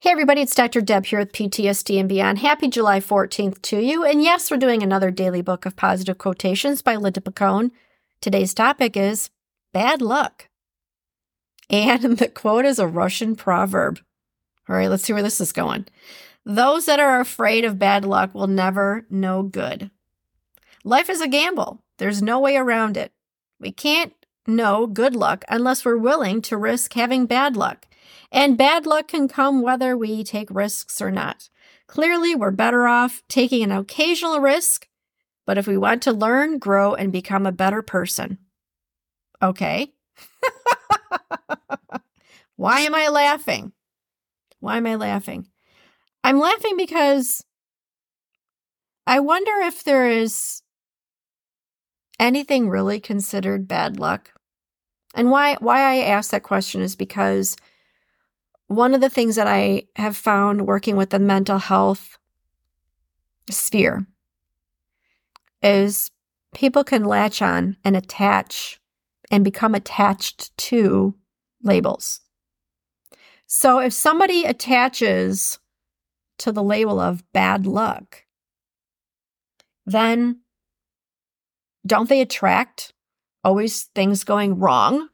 Hey, everybody, it's Dr. Deb here with PTSD and Beyond. Happy July 14th to you. And yes, we're doing another daily book of positive quotations by Linda Picone. Today's topic is bad luck. And the quote is a Russian proverb. All right, let's see where this is going. Those that are afraid of bad luck will never know good. Life is a gamble. There's no way around it. We can't know good luck unless we're willing to risk having bad luck. And bad luck can come whether we take risks or not. Clearly, we're better off taking an occasional risk, but if we want to learn, grow, and become a better person. Okay. Why am I laughing? Why am I laughing? I'm laughing because I wonder if there is anything really considered bad luck. And why why I ask that question is because one of the things that I have found working with the mental health sphere is people can latch on and attach and become attached to labels. So if somebody attaches to the label of bad luck, then don't they attract always things going wrong?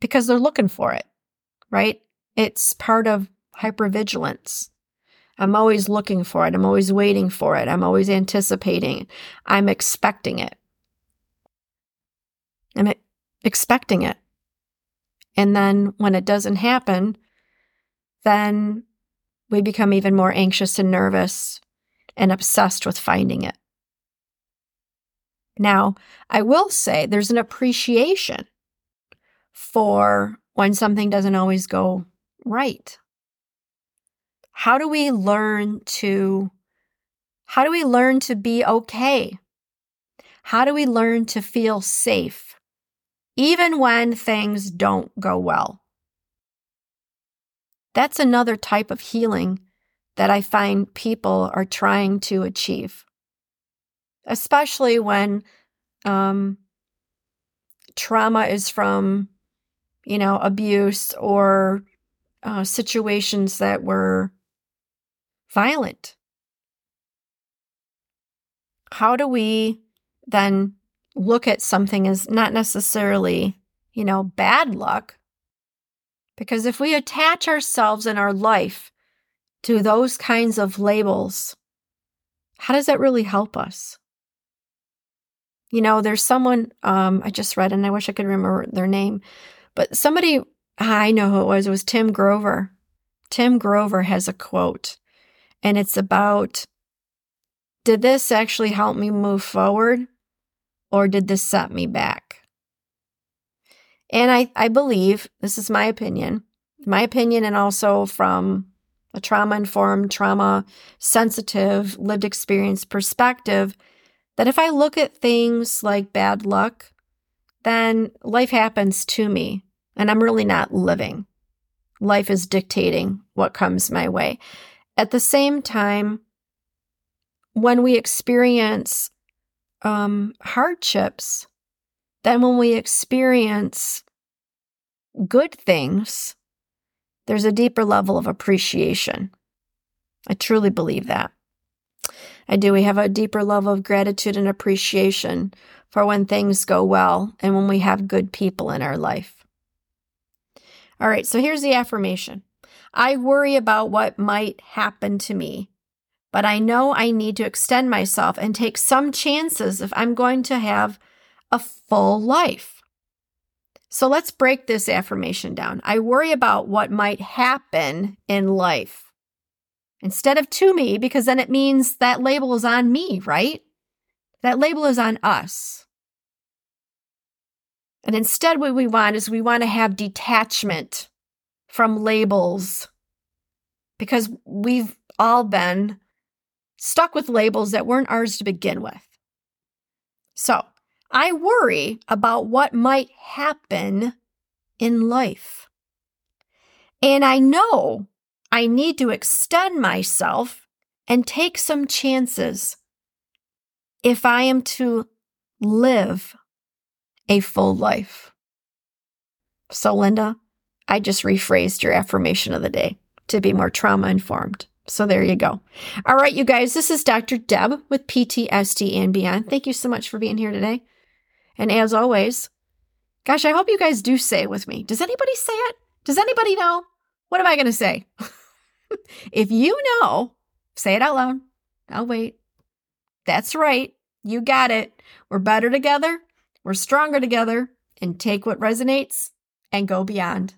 Because they're looking for it, right? It's part of hypervigilance. I'm always looking for it. I'm always waiting for it. I'm always anticipating. I'm expecting it. I'm expecting it. And then when it doesn't happen, then we become even more anxious and nervous and obsessed with finding it. Now, I will say there's an appreciation for when something doesn't always go right. How do we learn to how do we learn to be okay? How do we learn to feel safe even when things don't go well? That's another type of healing that I find people are trying to achieve especially when um, trauma is from, you know, abuse or uh, situations that were violent. How do we then look at something as not necessarily, you know, bad luck? Because if we attach ourselves in our life to those kinds of labels, how does that really help us? You know, there's someone um, I just read, and I wish I could remember their name, but somebody I know who it was. It was Tim Grover. Tim Grover has a quote, and it's about Did this actually help me move forward, or did this set me back? And I, I believe, this is my opinion, my opinion, and also from a trauma informed, trauma sensitive, lived experience perspective that if I look at things like bad luck, then life happens to me and I'm really not living. Life is dictating what comes my way. At the same time, when we experience um, hardships, then when we experience good things, there's a deeper level of appreciation. I truly believe that. I do. We have a deeper level of gratitude and appreciation for when things go well and when we have good people in our life. All right, so here's the affirmation I worry about what might happen to me, but I know I need to extend myself and take some chances if I'm going to have a full life. So let's break this affirmation down. I worry about what might happen in life instead of to me, because then it means that label is on me, right? That label is on us. And instead, what we want is we want to have detachment from labels because we've all been stuck with labels that weren't ours to begin with. So I worry about what might happen in life. And I know I need to extend myself and take some chances if I am to live a full life. So, Linda, I just rephrased your affirmation of the day to be more trauma informed. So there you go. All right, you guys, this is Dr. Deb with PTSD and Beyond. Thank you so much for being here today. And as always, gosh, I hope you guys do say it with me. Does anybody say it? Does anybody know? What am I going to say? if you know, say it out loud. I'll wait. That's right. You got it. We're better together. We're stronger together. And take what resonates and go beyond.